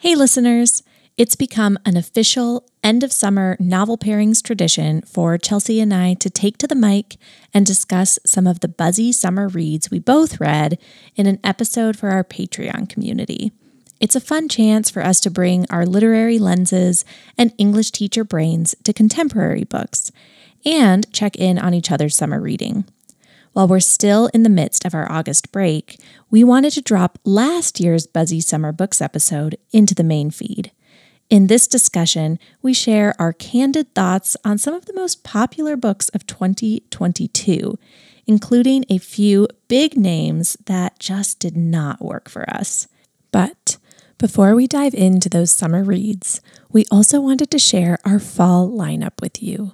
Hey, listeners. It's become an official end of summer novel pairings tradition for Chelsea and I to take to the mic and discuss some of the buzzy summer reads we both read in an episode for our Patreon community. It's a fun chance for us to bring our literary lenses and English teacher brains to contemporary books and check in on each other's summer reading. While we're still in the midst of our August break, we wanted to drop last year's Buzzy Summer Books episode into the main feed. In this discussion, we share our candid thoughts on some of the most popular books of 2022, including a few big names that just did not work for us. But before we dive into those summer reads, we also wanted to share our fall lineup with you.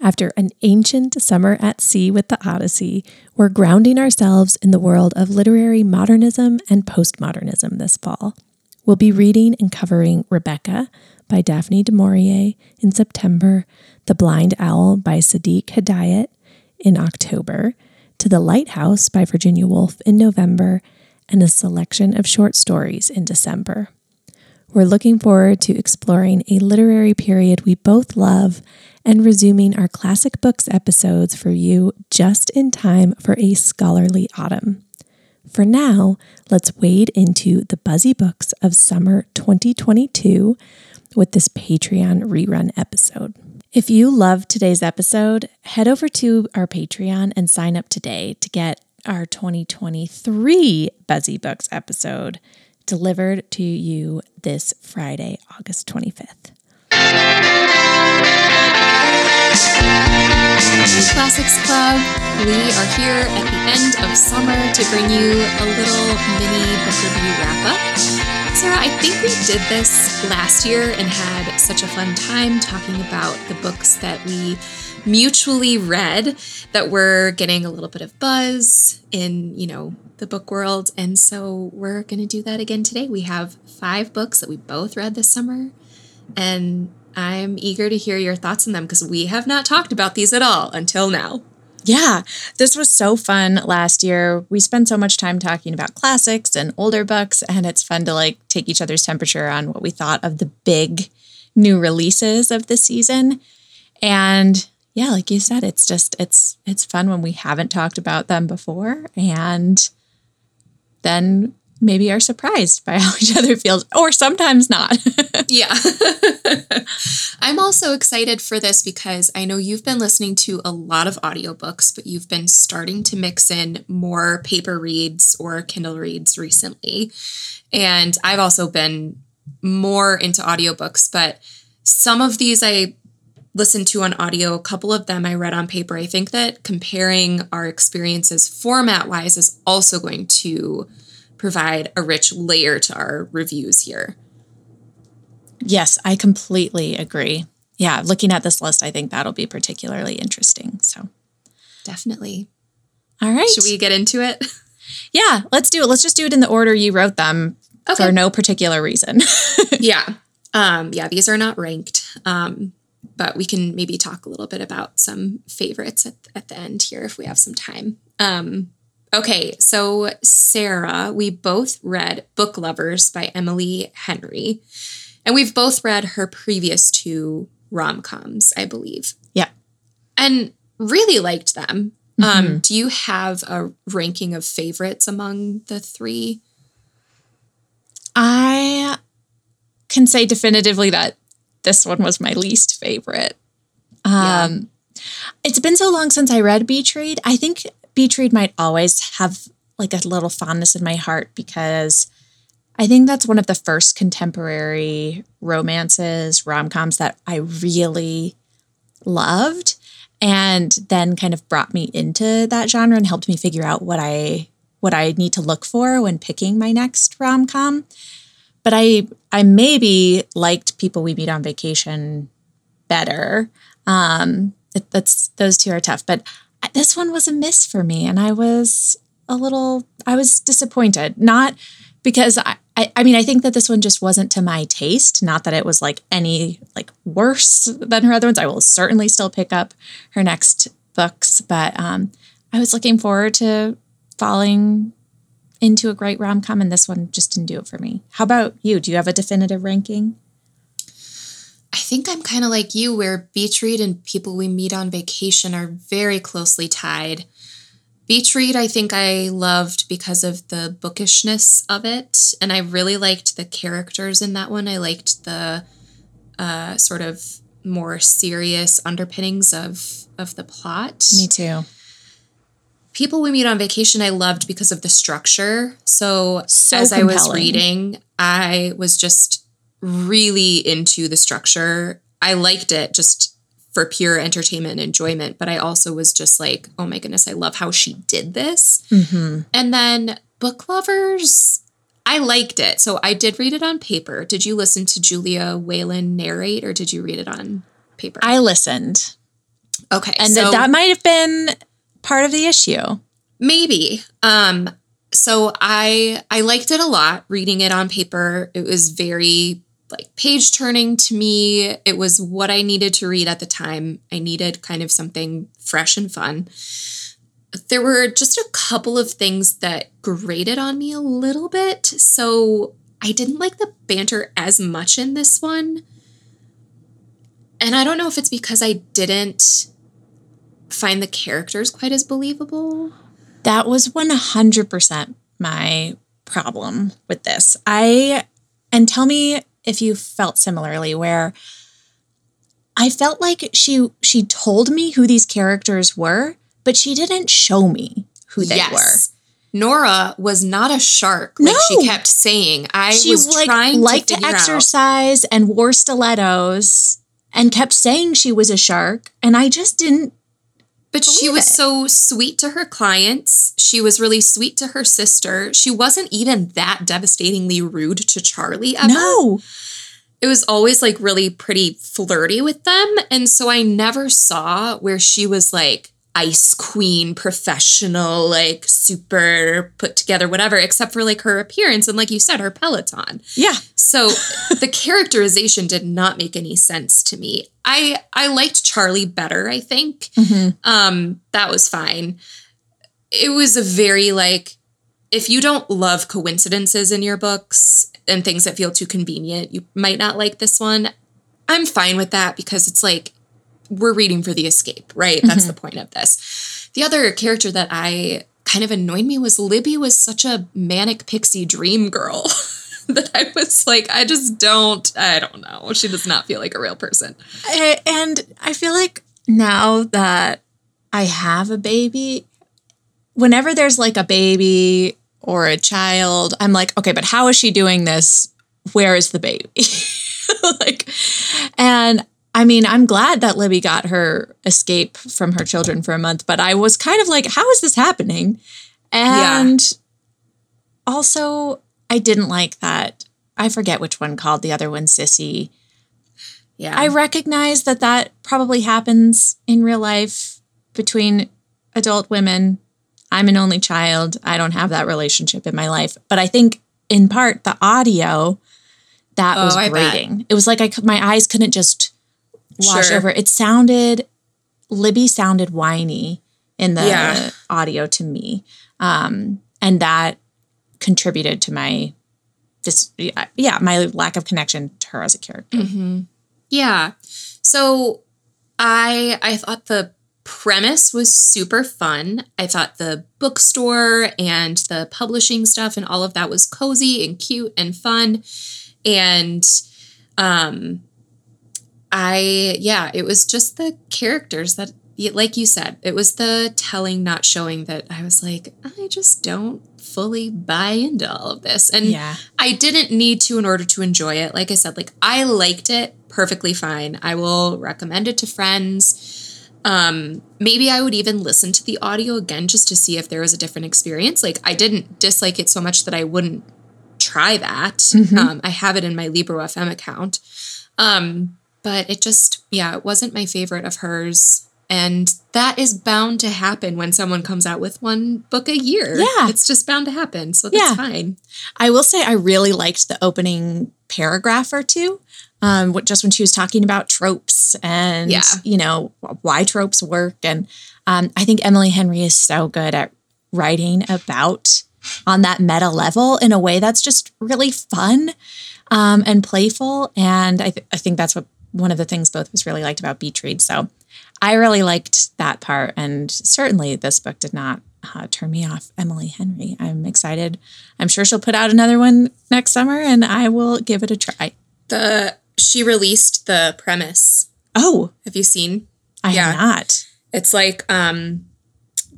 After an ancient summer at sea with the Odyssey, we're grounding ourselves in the world of literary modernism and postmodernism this fall. We'll be reading and covering Rebecca by Daphne du Maurier in September, The Blind Owl by Sadegh Hedayat in October, To the Lighthouse by Virginia Woolf in November, and a selection of short stories in December. We're looking forward to exploring a literary period we both love and resuming our classic books episodes for you just in time for a scholarly autumn. For now, let's wade into the buzzy books of summer 2022 with this Patreon rerun episode. If you loved today's episode, head over to our Patreon and sign up today to get our 2023 Buzzy Books episode delivered to you this Friday, August 25th. Classics Club, we are here at the end of summer to bring you a little mini book review wrap up. Sarah, I think we did this last year and had such a fun time talking about the books that we mutually read that were getting a little bit of buzz in, you know, the book world. And so we're going to do that again today. We have five books that we both read this summer. And I'm eager to hear your thoughts on them because we have not talked about these at all until now. Yeah, this was so fun last year. We spent so much time talking about classics and older books, and it's fun to like take each other's temperature on what we thought of the big new releases of the season. And yeah, like you said, it's just it's it's fun when we haven't talked about them before and then maybe are surprised by how each other feels, or sometimes not. yeah. I'm also excited for this because I know you've been listening to a lot of audiobooks, but you've been starting to mix in more paper reads or Kindle reads recently. And I've also been more into audiobooks, but some of these I listened to on audio, a couple of them I read on paper. I think that comparing our experiences format wise is also going to provide a rich layer to our reviews here. Yes, I completely agree. Yeah, looking at this list, I think that'll be particularly interesting. So, definitely. All right. Should we get into it? Yeah, let's do it. Let's just do it in the order you wrote them okay. for no particular reason. yeah. Um, yeah, these are not ranked. Um, but we can maybe talk a little bit about some favorites at, at the end here if we have some time. Um, Okay, so Sarah, we both read Book Lovers by Emily Henry, and we've both read her previous two rom coms, I believe. Yeah. And really liked them. Um, mm-hmm. Um, do you have a ranking of favorites among the three? I can say definitively that this one was my least favorite. Um, yeah. It's been so long since I read Beach Read. I think beach read might always have like a little fondness in my heart because I think that's one of the first contemporary romances, rom coms that I really loved and then kind of brought me into that genre and helped me figure out what I what I need to look for when picking my next rom com. But I I maybe liked People We Meet on Vacation better. Um, it, that's those two are tough, but this one was a miss for me and I was a little I was disappointed. Not because I, I, I mean I think that this one just wasn't to my taste. Not that it was like any like worse than her other ones. I will certainly still pick up her next books, but um, I was looking forward to falling into a great rom com, and this one just didn't do it for me. How about you? Do you have a definitive ranking? I think I'm kind of like you, where Beach Read and People We Meet on Vacation are very closely tied. Beach Read, I think I loved because of the bookishness of it. And I really liked the characters in that one. I liked the uh, sort of more serious underpinnings of, of the plot. Me too. People We Meet on Vacation, I loved because of the structure. So, So as I was reading, I was just really into the structure. I liked it just for pure entertainment and enjoyment, but I also was just like, oh my goodness, I love how she did this. Mm-hmm. And then Book Lovers, I liked it. So I did read it on paper. Did you listen to Julia Whelan narrate or did you read it on paper? I listened, okay. and so that that might have been part of the issue. maybe. Um so I I liked it a lot reading it on paper. It was very like page turning to me. It was what I needed to read at the time. I needed kind of something fresh and fun. There were just a couple of things that grated on me a little bit. So I didn't like the banter as much in this one. And I don't know if it's because I didn't find the characters quite as believable. That was 100% my problem with this. I, and tell me if you felt similarly, where I felt like she she told me who these characters were, but she didn't show me who they were. Nora was not a shark like No. she kept saying. I. She was like trying liked to to, figure out. exercise and wore stilettos and kept saying she was a shark, and I just didn't. But she was it. so sweet to her clients. She was really sweet to her sister. She wasn't even that devastatingly rude to Charlie ever. No, It was always like really pretty flirty with them. And so I never saw where she was like ice queen, professional, like super put together, whatever, except for like her appearance and, like you said, her Peloton. yeah, So the characterization did not make any sense to me. I I liked Charlie better, I think. Um that was fine. It was a very like if you don't love coincidences in your books and things that feel too convenient, you might not like this one. I'm fine with that because it's like we're reading for the escape, right? That's mm-hmm. the point of this. The other character that I kind of annoyed me was Libby was such a manic pixie dream girl that I was like, I just don't, I don't know. She does not feel like a real person. I, and I feel like now that I have a baby, whenever there's like a baby or a child, I'm like, okay, but how is she doing this? Where is the baby? like, and I mean, I'm glad that Libby got her escape from her children for a month, but I was kind of like, how is this happening? And also, I didn't like that. I forget which one called the other one Sissy. Yeah. I recognize that that probably happens in real life between adult women. I'm an only child. I don't have that relationship in my life. But I think in part the audio that Oh, was grating. It was like I could, my eyes couldn't just wash Sure. over. It sounded Libby sounded whiny in the Yeah. audio to me. Um, and that contributed to my this yeah, my lack of connection to her as a character. Mm-hmm. Yeah. So I I thought the premise was super fun. I thought the bookstore and the publishing stuff and all of that was cozy and cute and fun. And um I yeah, it was just the characters that like you said, it was the telling not showing that I was like, I just don't fully buy into all of this. And Yeah. I didn't need to in order to enjoy it. Like I said, like I liked it perfectly fine. I will recommend it to friends. Um, maybe I would even listen to the audio again just to see if there was a different experience. Like I didn't dislike it so much that I wouldn't try that. Um, I have it in my Libro FM account. Um, but it just, yeah, it wasn't my favorite of hers. And that is bound to happen when someone comes out with one book a year. Yeah. It's just bound to happen. So that's Yeah. fine. I will say I really liked the opening paragraph or two. Um, just when she was talking about tropes and Yeah. you know why tropes work, and um, I think Emily Henry is so good at writing about on that meta level in a way that's just really fun um, and playful. And I, th- I think that's what one of the things both of us really liked about Beach Read. So I really liked that part. And certainly this book did not uh, turn me off Emily Henry. I'm excited. I'm sure she'll put out another one next summer and I will give it a try. The she released the premise. Oh, have you seen? I yeah. have not. It's like um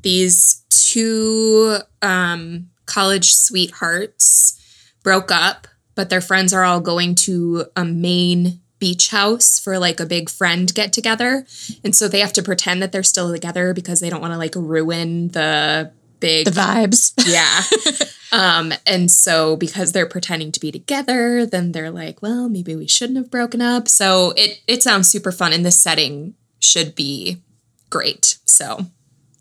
these two um college sweethearts broke up, but their friends are all going to a Maine beach house for like a big friend get together. And so they have to pretend that they're still together because they don't want to like ruin the big the vibes. Yeah. um and so because they're pretending to be together, then they're like, well, maybe we shouldn't have broken up. So it it sounds super fun and the setting should be great. So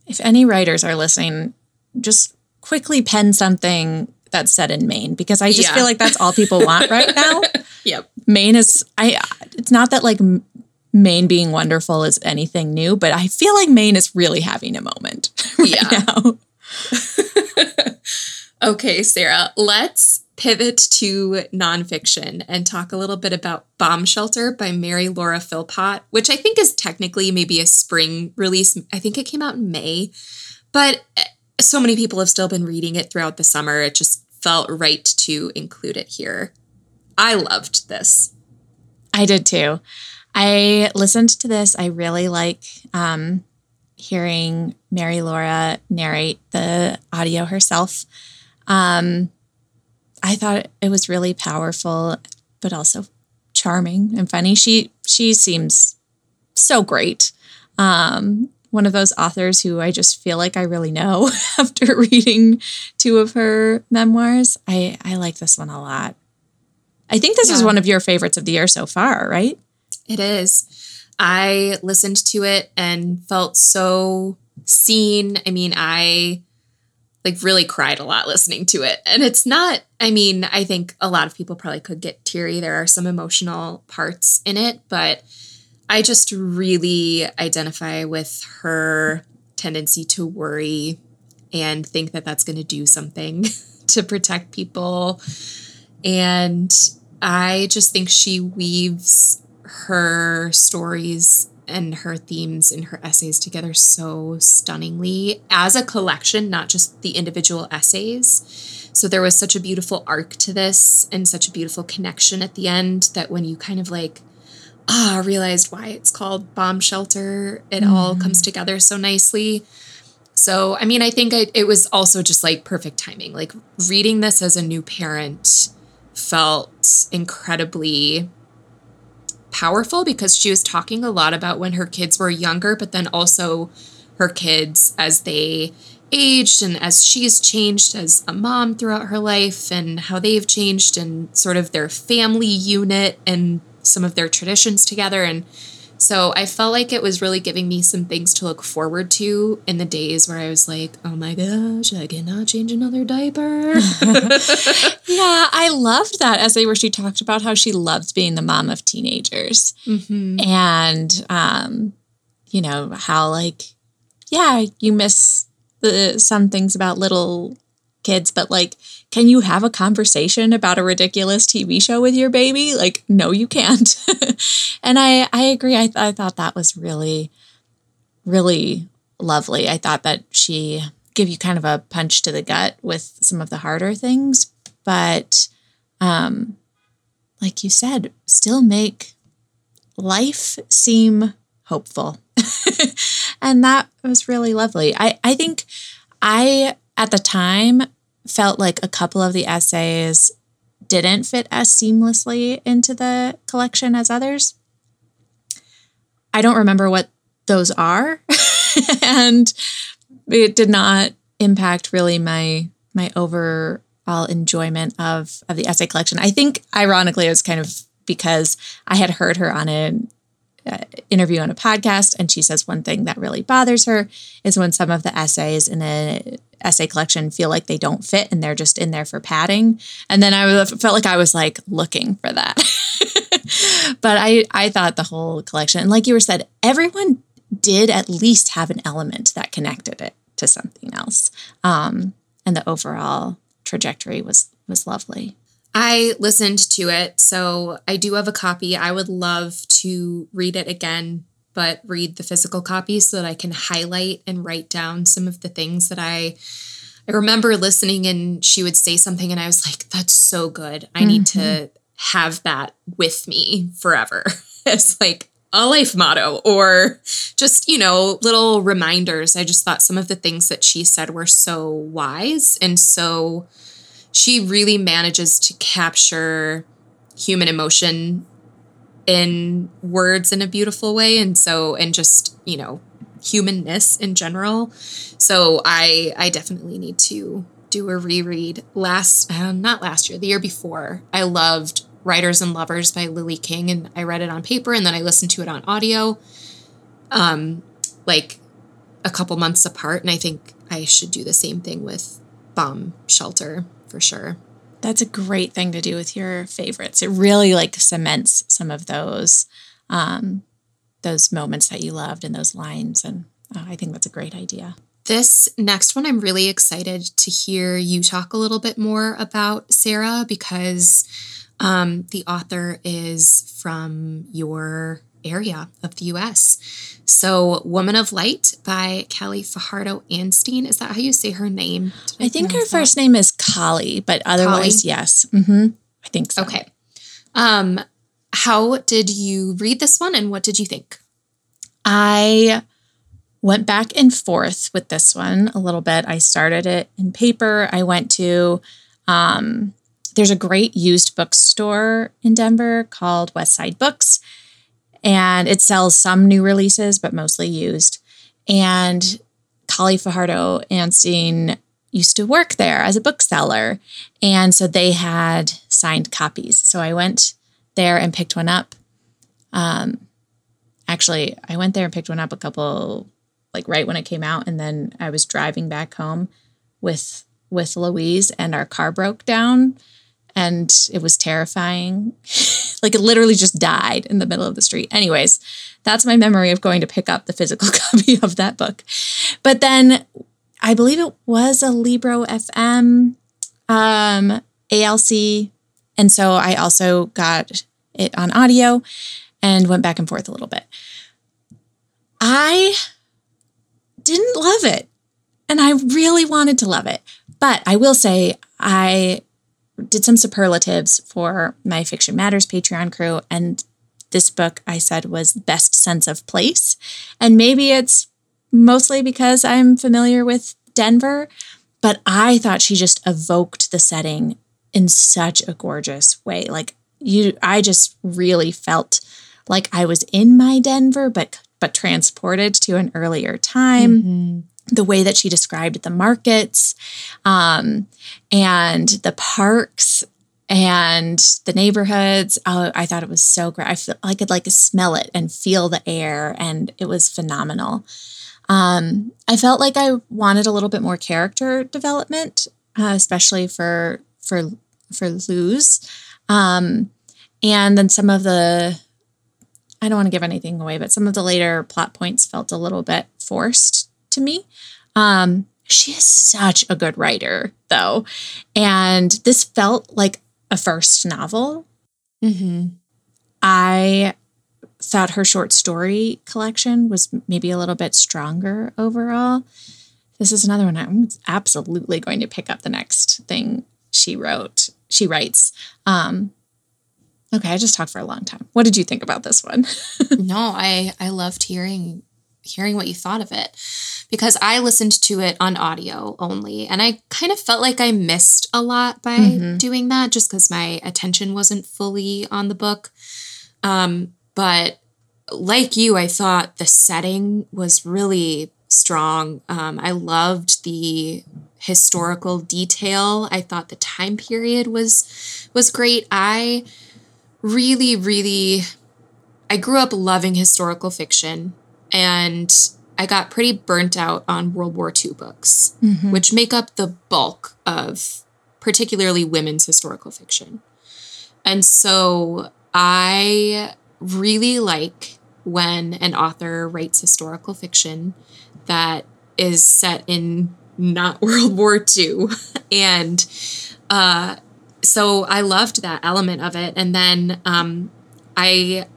if any writers are listening, just quickly pen something that's set in Maine because I just yeah. feel like that's all people want right now. Yep. Maine is I it's not that like Maine being wonderful is anything new, but I feel like Maine is really having a moment right yeah. now. okay, Sarah, let's pivot to nonfiction and talk a little bit about Bomb Shelter by Mary Laura Philpott, which I think is technically maybe a spring release. I think it came out in May, but eh, so many people have still been reading it throughout the summer. It just felt right to include it here. I loved this. I did too. I listened to this. I really like um, hearing Mary Laura narrate the audio herself. Um, I thought it was really powerful, but also charming and funny. She she seems so great. Um, one of those authors who I just feel like I really know after reading two of her memoirs. I I like this one a lot. I think this yeah. is one of your favorites of the year so far, right? It is. I listened to it and felt so seen. I mean, I like really cried a lot listening to it. And it's not, I mean, I think a lot of people probably could get teary. There are some emotional parts in it, but I just really identify with her tendency to worry and think that that's going to do something to protect people and I just think she weaves her stories and her themes and her essays together so stunningly as a collection, not just the individual essays. So there was such a beautiful arc to this and such a beautiful connection at the end that when you kind of like, ah, realized why it's called Bomb Shelter, it mm. all comes together so nicely. So, I mean, I think I, it was also just like perfect timing. Like reading this as a new parent felt incredibly powerful because she was talking a lot about when her kids were younger, but then also her kids as they aged and as she's changed as a mom throughout her life and how they've changed and sort of their family unit and some of their traditions together. And so I felt like it was really giving me some things to look forward to in the days where I was like, oh my gosh, I cannot change another diaper. yeah, I loved that essay where she talked about how she loves being the mom of teenagers. Mm-hmm. And, um, you know, how like, yeah, you miss the some things about little kids, but like, can you have a conversation about a ridiculous TV show with your baby? Like, no, you can't. and I, I agree. I, I thought that was really, really lovely. I thought that she gave you kind of a punch to the gut with some of the harder things, but um, like you said, still make life seem hopeful. and that was really lovely. I, I think I, at the time, felt like a couple of the essays didn't fit as seamlessly into the collection as others. I don't remember what those are, and it did not impact really my my overall enjoyment of of the essay collection. I think, ironically, it was kind of because I had heard her on an uh, interview on a podcast, and she says one thing that really bothers her is when some of the essays in a essay collection feel like they don't fit and they're just in there for padding. And then I felt like I was like looking for that. but I I thought the whole collection, and like you were said, everyone did at least have an element that connected it to something else. Um, and the overall trajectory was was lovely. I listened to it, so I do have a copy. I would love to read it again, but read the physical copy so that I can highlight and write down some of the things that I I remember listening and she would say something and I was like that's so good. I mm-hmm. need to mm-hmm. have that with me forever. it's like a life motto or just, you know, little reminders. I just thought some of the things that she said were so wise and so she really manages to capture human emotion in words in a beautiful way and so and just you know humanness in general so i i definitely need to do a reread last uh, not last year the year before i loved writers and lovers by lily king and i read it on paper and then i listened to it on audio um like a couple months apart and i think i should do the same thing with bomb shelter for sure. That's a great thing to do with your favorites. It really like cements some of those um, those moments that you loved and those lines, and uh, I think that's a great idea. This next one, I'm really excited to hear you talk a little bit more about Sarah because um, the author is from your area of the US. So, Woman of Light by Kelly Fajardo Anstine. Is that how you say her name? I, I, think her that? first name is Kali, but otherwise, Kali? yes. Mm-hmm. I think so. Okay. Um, how did you read this one and what did you think? I went back and forth with this one a little bit. I started it in paper. I went to, um, there's a great used bookstore in Denver called West Side Books and it sells some new releases, but mostly used. And Kali Fajardo Anstine used to work there as a bookseller. And so they had signed copies. So I went there and picked one up. Um, actually, I went there and picked one up a couple, like right when it came out. And then I was driving back home with with Louise and our car broke down and it was terrifying. like it literally just died in the middle of the street. Anyways, that's my memory of going to pick up the physical copy of that book. But then I believe it was a Libro FM um, ALC. And so I also got it on audio and went back and forth a little bit. I didn't love it. And I really wanted to love it. But I will say, I did some superlatives for my Fiction Matters Patreon crew. And this book I said was best sense of place. And maybe it's mostly because I'm familiar with Denver, but I thought she just evoked the setting in such a gorgeous way. Like you I just really felt like I was in my Denver, but but transported to an earlier time. Mm-hmm the way that she described the markets um, and the parks and the neighborhoods. Oh, I thought it was so great. I feel I could like smell it and feel the air, and it was phenomenal. Um, I felt like I wanted a little bit more character development, uh, especially for for for Luz, um, and then some of the. I don't want to give anything away, but some of the later plot points felt a little bit forced to me. Um, she is such a good writer, though. And this felt like a first novel. Mm-hmm. I thought her short story collection was maybe a little bit stronger overall. This is another one I'm absolutely going to pick up the next thing she wrote. She writes. Um, okay, I just talked for a long time. What did you think about this one? no, I I loved hearing hearing what you thought of it because I listened to it on audio only. And I kind of felt like I missed a lot by mm-hmm. doing that just because my attention wasn't fully on the book. Um, but like you, I thought the setting was really strong. Um, I loved the historical detail. I thought the time period was was great. I really, really I grew up loving historical fiction and I got pretty burnt out on World War II books, mm-hmm. which make up the bulk of particularly women's historical fiction. And so I really like when an author writes historical fiction that is set in not World War II. And uh, so I loved that element of it. And then um, I.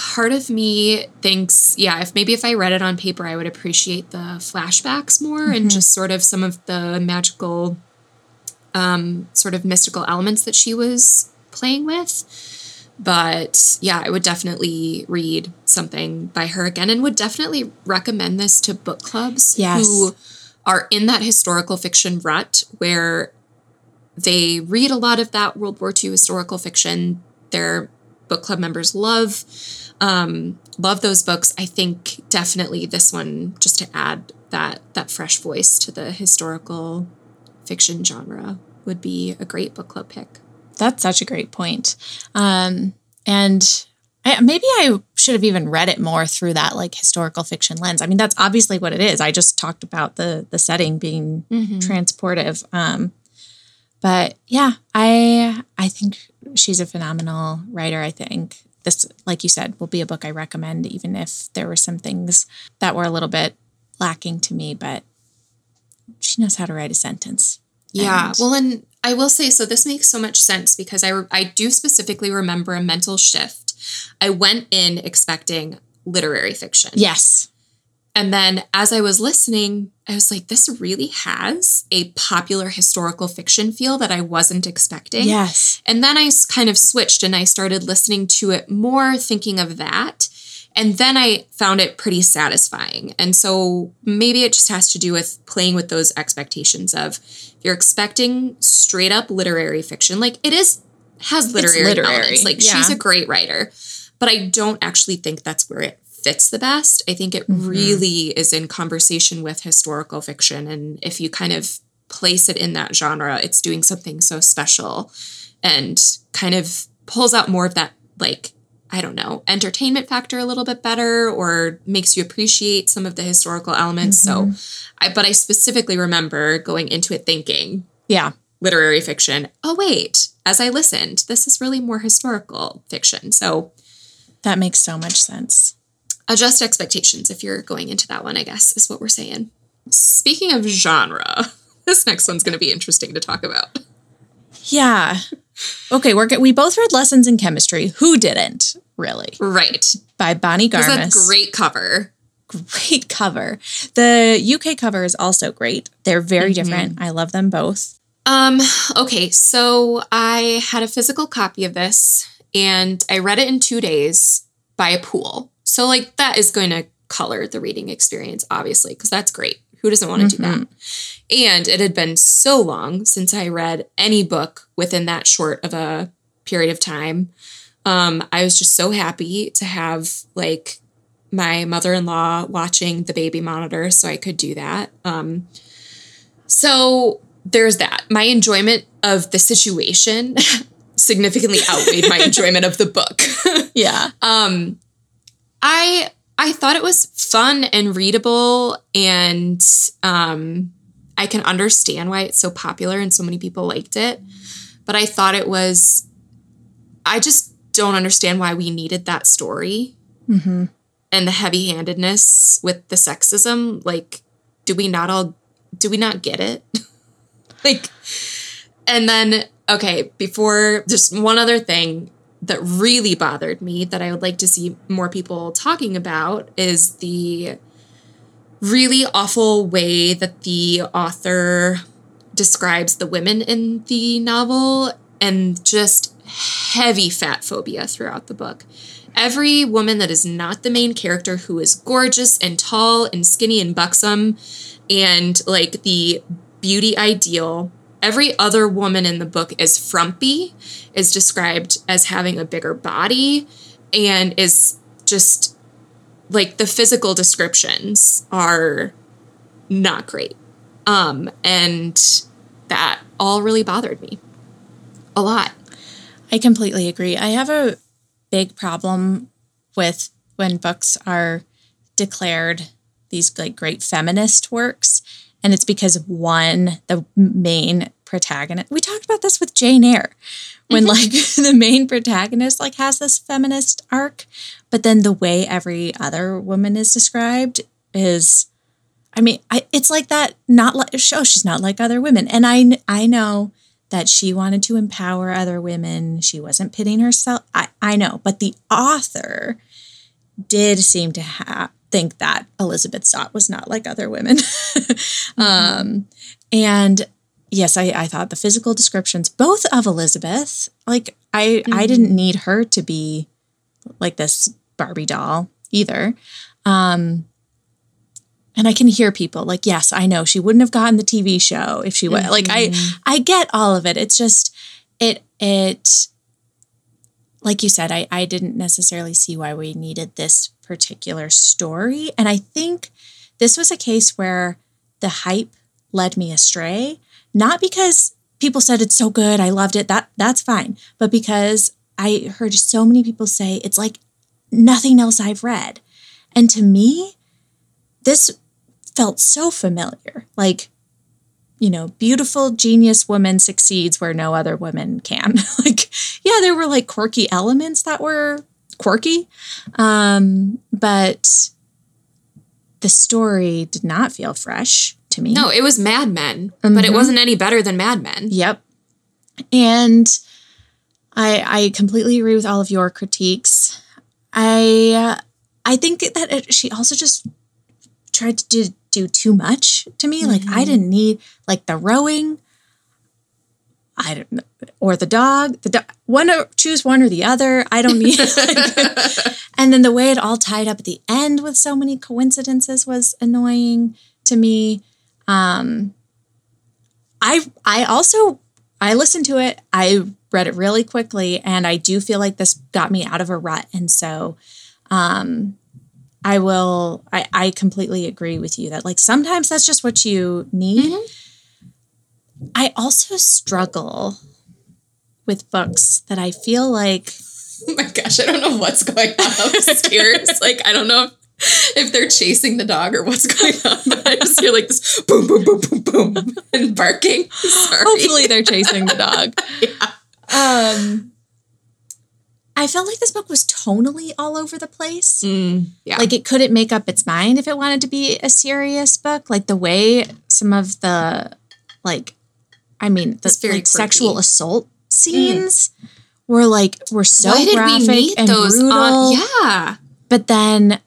Part of me thinks, yeah, if maybe if I read it on paper, I would appreciate the flashbacks more mm-hmm. and just sort of some of the magical, um, sort of mystical elements that she was playing with. But yeah, I would definitely read something by her again and would definitely recommend this to book clubs yes. who are in that historical fiction rut where they read a lot of that World War II historical fiction. Their book club members love um, love those books. I think definitely this one just to add that that fresh voice to the historical fiction genre would be a great book club pick. That's such a great point. Um, and I, maybe I should have even read it more through that like historical fiction lens. I mean, that's obviously what it is. I just talked about the the setting being mm-hmm. transportive. Um, but yeah, I I think she's a phenomenal writer. I think this, like you said, will be a book I recommend, even if there were some things that were a little bit lacking to me. But she knows how to write a sentence. Yeah. And well, and I will say, so this makes so much sense because I, I do specifically remember a mental shift. I went in expecting literary fiction. Yes. And then as I was listening, I was like, this really has a popular historical fiction feel that I wasn't expecting. Yes. And then I kind of switched and I started listening to it more, thinking of that. And then I found it pretty satisfying. And so maybe it just has to do with playing with those expectations of if you're expecting straight up literary fiction. Like it is has literary, literary. elements. Like yeah. she's a great writer. But I don't actually think that's where it fits the best. I think it mm-hmm. really is in conversation with historical fiction. And if you kind of place it in that genre, it's doing something so special and kind of pulls out more of that like I don't know, entertainment factor a little bit better or makes you appreciate some of the historical elements. Mm-hmm. So, I, but I specifically remember going into it thinking, yeah, literary fiction. Oh, wait, as I listened, this is really more historical fiction. So, that makes so much sense. Adjust expectations if you're going into that one, I guess, is what we're saying. Speaking of genre, this next one's going to be interesting to talk about. Yeah. Okay, we're we both read Lessons in Chemistry. Who didn't? Really? Right. By Bonnie Garmus. a great cover. Great cover. The UK cover is also great. They're very mm-hmm. different. I love them both. Um, okay, so I had a physical copy of this and I read it in 2 days by a pool. So like that is going to color the reading experience obviously because that's great. Who doesn't want to mm-hmm. do that? Mm-hmm. And it had been so long since I read any book within that short of a period of time. Um, I was just so happy to have like my mother-in-law watching the baby monitor so I could do that. Um, so there's that. My enjoyment of the situation significantly outweighed my enjoyment of the book. yeah. Um I I thought it was fun and readable and um I can understand why it's so popular and so many people liked it. But I thought it was I just don't understand why we needed that story. Mm-hmm. And the heavy handedness with the sexism. Like, do we not all, do we not get it? like, and then, okay, before just one other thing that really bothered me that I would like to see more people talking about is the really awful way that the author describes the women in the novel and just heavy fat phobia throughout the book. Every woman that is not the main character who is gorgeous and tall and skinny and buxom and like the beauty ideal every other woman in the book is frumpy, is described as having a bigger body, and is just like the physical descriptions are not great. Um, and that all really bothered me a lot. I completely agree. I have a big problem with when books are declared these like great feminist works and it's because one, the main protagonist. We talked about this with Jane Eyre, when mm-hmm. like the main protagonist like has this feminist arc, but then the way every other woman is described is I mean, I, it's like that. Not like show. She's not like other women, and I I know that she wanted to empower other women. She wasn't pitting herself. I I know, but the author did seem to have think that Elizabeth Zott was not like other women. mm-hmm. um, and yes, I, I thought the physical descriptions, both of Elizabeth, like I mm-hmm. I didn't need her to be like this Barbie doll either. Um, and I can hear people like, yes, I know she wouldn't have gotten the TV show if she would. Mm-hmm. Like I mm-hmm. I get all of it. It's just it it like you said, I I didn't necessarily see why we needed this particular story. And I think this was a case where the hype led me astray, not because people said it's so good, I loved it. That that's fine, but because I heard so many people say it's like nothing else I've read. And to me, this felt so familiar. Like, you know, beautiful genius woman succeeds where no other woman can. like, yeah, there were like quirky elements that were quirky. Um, but the story did not feel fresh to me. No, it was Mad Men, mm-hmm. but it mm-hmm. wasn't any better than Mad Men. Yep. And I I completely agree with all of your critiques. I I think that it, she also just tried to do, do too much to me. Mm-hmm. Like I mm-hmm. didn't need like the rowing. I don't know, or the dog. The dog, one or choose one or the other. I don't need. and then the way it all tied up at the end with so many coincidences was annoying to me. Um, I I also I listened to it. I read it really quickly, and I do feel like this got me out of a rut. And so, um, I will. I I completely agree with you that like sometimes that's just what you need. Mm-hmm. I also struggle with books that I feel like. Oh my gosh, I don't know what's going on upstairs. like I don't know if if they're chasing the dog or what's going on, but I just hear like this boom, boom, boom, boom, boom, and barking. Sorry. Hopefully, they're chasing the dog. yeah. Um, I felt like this book was tonally all over the place. Mm, yeah. Like it couldn't make up its mind if it wanted to be a serious book. Like the way some of the, like, I mean, the like, sexual assault scenes mm. were like were so graphic and those brutal. On, yeah. But then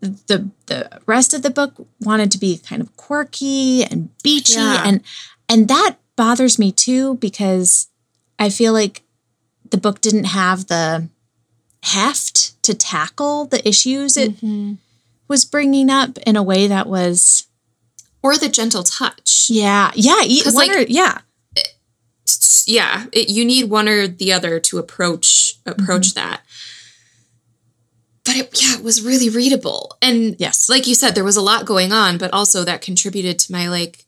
the the rest of the book wanted to be kind of quirky and beachy yeah. and and that bothers me too because I feel like the book didn't have the heft to tackle the issues it mm-hmm. was bringing up in a way that was or the gentle touch. Yeah. Yeah, one like, or, yeah. yeah, it, you need one or the other to approach approach mm-hmm. that but it, yeah, it was really readable. And yes, like you said, there was a lot going on, but also that contributed to my like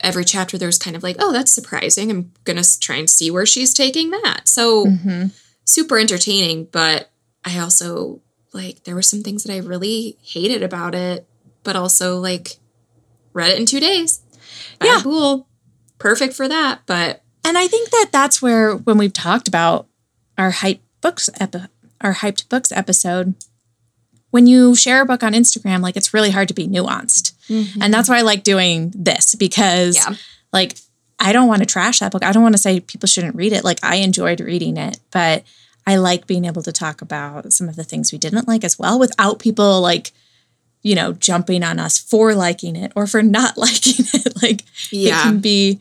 every chapter. There's kind of like, oh, that's surprising. I'm gonna try and see where she's taking that. So mm-hmm. super entertaining, but I also like there were some things that I really hated about it, but also like read it in two days. yeah, cool, perfect for that. But and I think that that's where when we've talked about our hype books epi- our hyped books episode when you share a book on Instagram, like it's really hard to be nuanced. Mm-hmm. And that's why I like doing this because yeah. like I don't want to trash that book. I don't want to say people shouldn't read it. Like I enjoyed reading it, but I like being able to talk about some of the things we didn't like as well without people like, you know, jumping on us for liking it or for not liking it. like yeah. it can be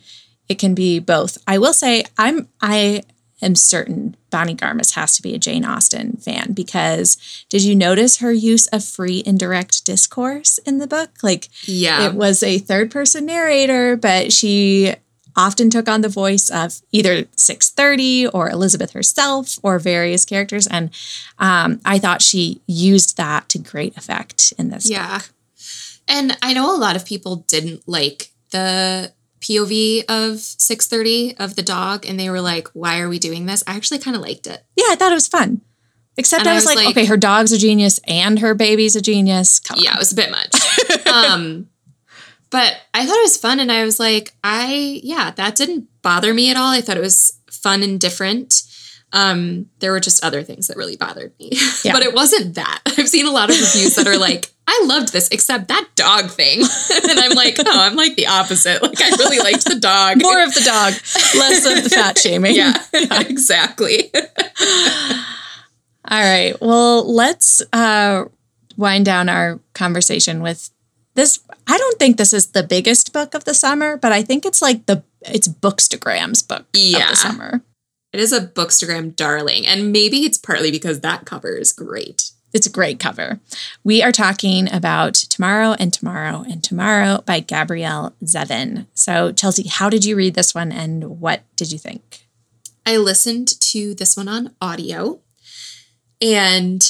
it can be both. I will say I'm I am certain Bonnie Garmus has to be a Jane Austen fan because did you notice her use of free indirect discourse in the book? Like, yeah, it was a third person narrator, but she often took on the voice of either 630 or Elizabeth herself or various characters. And um, I thought she used that to great effect in this yeah. Book. And I know a lot of people didn't like the POV of 630 of the dog and they were like, why are we doing this? I actually kind of liked it. Yeah, I thought it was fun. Except I was, I was like, like, okay, her dog's a genius and her baby's a genius. Come yeah, on. it was a bit much. um, but I thought it was fun and I was like, I, yeah, that didn't bother me at all. I thought it was fun and different. Um, there were just other things that really bothered me. Yeah. but it wasn't that. I've seen a lot of reviews that are like, I loved this, except that dog thing. and I'm like, oh, I'm like the opposite. Like I really liked the dog. More of the dog, less of the fat shaming. yeah, exactly. All right. Well, let's uh, wind down our conversation with this. I don't think this is the biggest book of the summer, but I think it's like the it's Bookstagram's book of Yeah. the summer. It is a Bookstagram darling, and maybe it's partly because that cover is great. It's a great cover. We are talking about Tomorrow and Tomorrow and Tomorrow by Gabrielle Zevin. So, Chelsea, how did you read this one and what did you think? I listened to this one on audio, and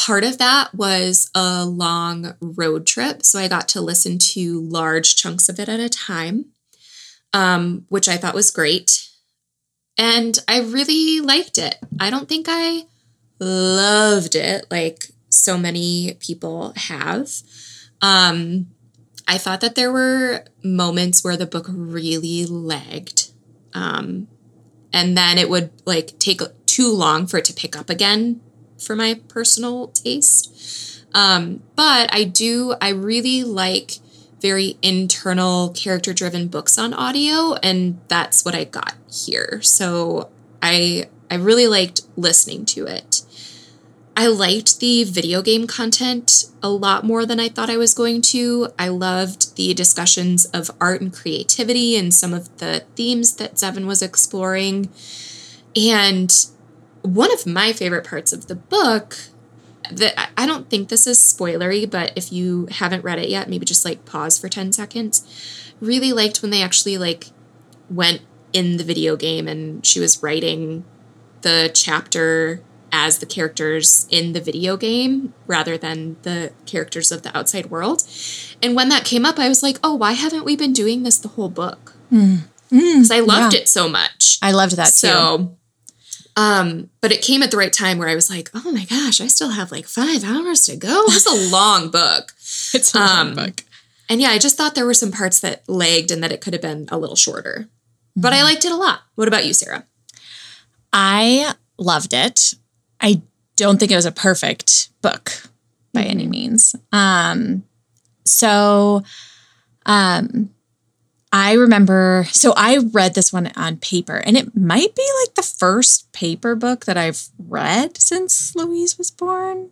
part of that was a long road trip. So I got to listen to large chunks of it at a time, um, which I thought was great. And I really liked it. I don't think I loved it like so many people have. Um, I thought that there were moments where the book really lagged. Um, and then it would like take too long for it to pick up again for my personal taste. Um, but I do, I really like very internal, character driven books on audio, and that's what I got here. So I I really liked listening to it. I liked the video game content a lot more than I thought I was going to. I loved the discussions of art and creativity and some of the themes that Zevin was exploring. And one of my favorite parts of the book that I- don't think this is spoilery, but if you haven't read it yet, maybe just like pause for 10 seconds. Really liked when they actually like went in the video game and she was writing the chapter as the characters in the video game rather than the characters of the outside world. And when that came up, I was like, oh, why haven't we been doing this the whole book? Hmm. Hmm. Because I loved yeah. it so much. I loved that too. So, um, but it came at the right time where I was like, oh my gosh, I still have like five hours to go. It's a long book. it's a long um, book. And yeah, I just thought there were some parts that lagged and that it could have been a little shorter. But I liked it a lot. What about you, Sarah? I loved it. I don't think it was a perfect book by any means. Um, so, um, I remember, so I read this one on paper, and it might be like the first paper book that I've read since Louise was born.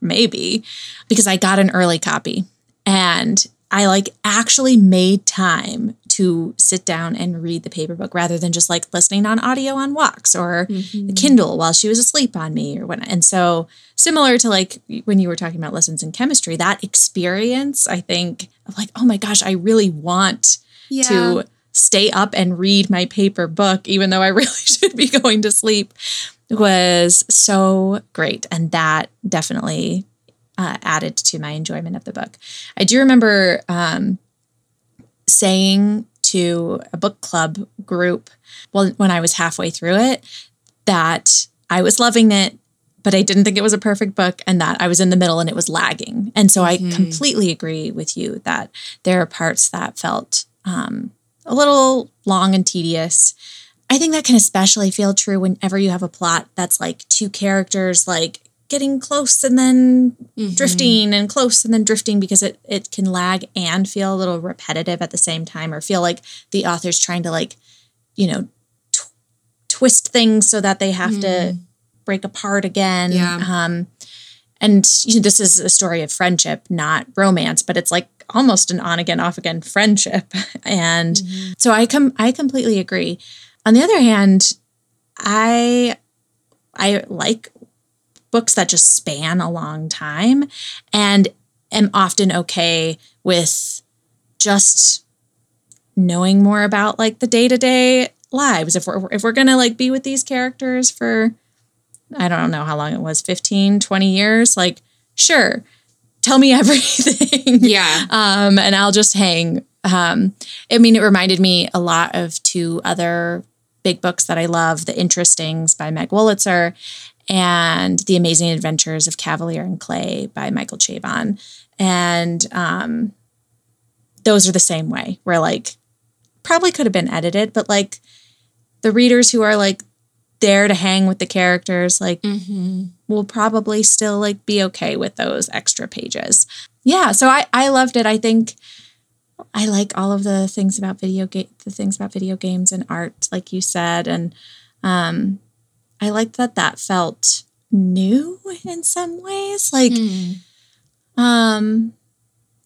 Maybe because I got an early copy and I like actually made time to sit down and read the paper book rather than just like listening on audio on walks or the Kindle while she was asleep on me or when and so similar to like when you were talking about lessons in chemistry that experience I think of like oh my gosh I really want to stay up and read my paper book even though I really should be going to sleep was so great. And that definitely uh, added to my enjoyment of the book. I do remember um, saying to a book club group well when I was halfway through it that I was loving it but I didn't think it was a perfect book and that I was in the middle and it was lagging. And so I completely agree with you that there are parts that felt um, a little long and tedious. I think that can especially feel true whenever you have a plot that's like two characters like getting close and then mm-hmm. drifting and close and then drifting because it it can lag and feel a little repetitive at the same time or feel like the author's trying to like you know tw- twist things so that they have to mm. break apart again. Yeah. um and you know, this is a story of friendship not romance but it's like almost an on again off again friendship. And mm-hmm. so i come i completely agree. On the other hand i i like books that just span a long time and am often okay with just knowing more about like the day-to-day lives if we're if we're going to like be with these characters for I don't know how long it was 15 20 years like sure tell me everything Yeah. um, and I'll just hang. Um, I mean, it reminded me a lot of two other big books that I love: The Interestings by Meg Wolitzer and The Amazing Adventures of Kavalier and Klay by Michael Chabon. And um, those are the same way. Where like probably could have been edited, but like the readers who are like there to hang with the characters, like Mm-hmm. we'll probably still like be okay with those extra pages. Yeah, so I I loved it. I think I like all of the things about video game the things about video games and art like you said and um I liked that that felt new in some ways like um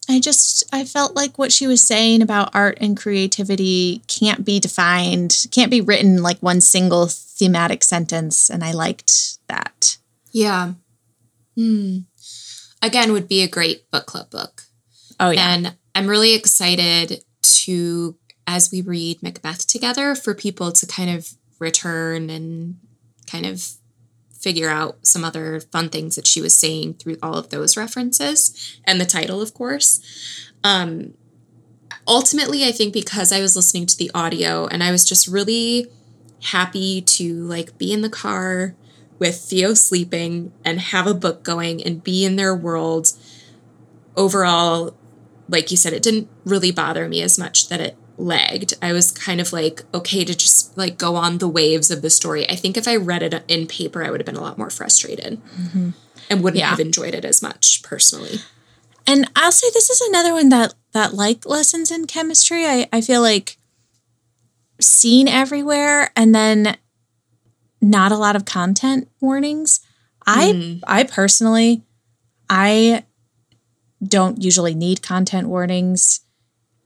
I just I felt like what she was saying about art and creativity can't be defined, can't be written like one single thematic sentence and I liked that. Yeah. Hmm. Again, would be a great book club book. Oh yeah. And I'm really excited to, as we read Macbeth together, for people to kind of return and kind of figure out some other fun things that she was saying through all of those references and the title, of course. Um, ultimately, I think because I was listening to the audio and I was just really happy to like be in the car with Theo sleeping and have a book going and be in their world. Overall, like you said, it didn't really bother me as much that it lagged. I was kind of like okay to just like go on the waves of the story. I think if I read it in paper, I would have been a lot more frustrated mm-hmm. and wouldn't Yeah. have enjoyed it as much personally. And I'll say this is another one that that like lessons in chemistry. I, I feel like seen everywhere and then not a lot of content warnings. I mm-hmm. I personally I don't usually need content warnings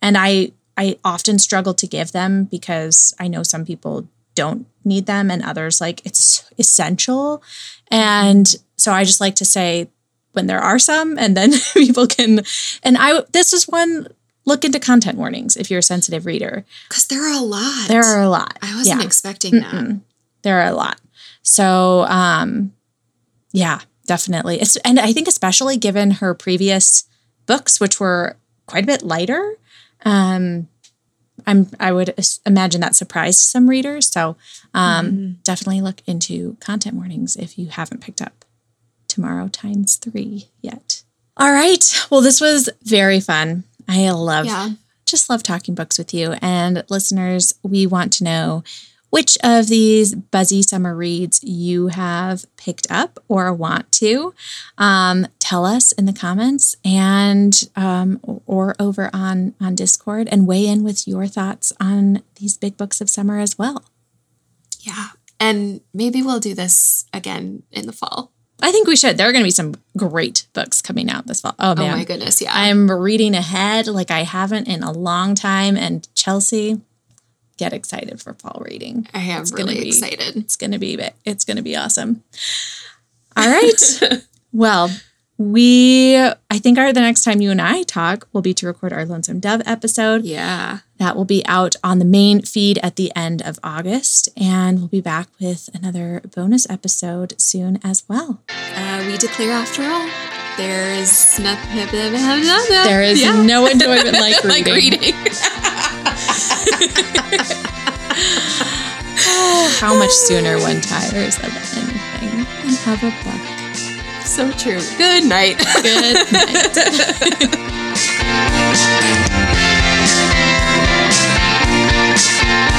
and I I often struggle to give them because I know some people don't need them and others like it's essential. And so I just like to say when there are some and then people can and I this is one look into content warnings if you're a sensitive reader. Because there are a lot. There are a lot. I wasn't Yeah. expecting that. There are a lot. So um yeah, definitely. It's, and I think especially given her previous books which were quite a bit lighter, um I'm I would imagine that surprised some readers. So um definitely look into content warnings if you haven't picked up Tomorrow Times 3 yet. All right. Well, this was very fun. I love Yeah. just love talking books with you. And listeners, we want to know which of these buzzy summer reads you have picked up or want to. Um, tell us in the comments and um, or over on on Discord and weigh in with your thoughts on these big books of summer as well. Yeah. And maybe we'll do this again in the fall. I think we should. There are going to be some great books coming out this fall. Oh Oh my goodness. Yeah. I'm reading ahead like I haven't in a long time. And Chelsea, get excited for fall reading. I am It's gonna really be- excited. It's gonna be it's gonna be awesome. All right. well, we I think our the next time you and I talk will be to record our Lonesome Dove episode. Yeah. That will be out on the main feed at the end of August, and we'll be back with another bonus episode soon as well. Uh, we declare after all, there is nothing. There is no enjoyment like reading. like reading. How much sooner one tires of anything than have a buck. So true. Good night. Good night.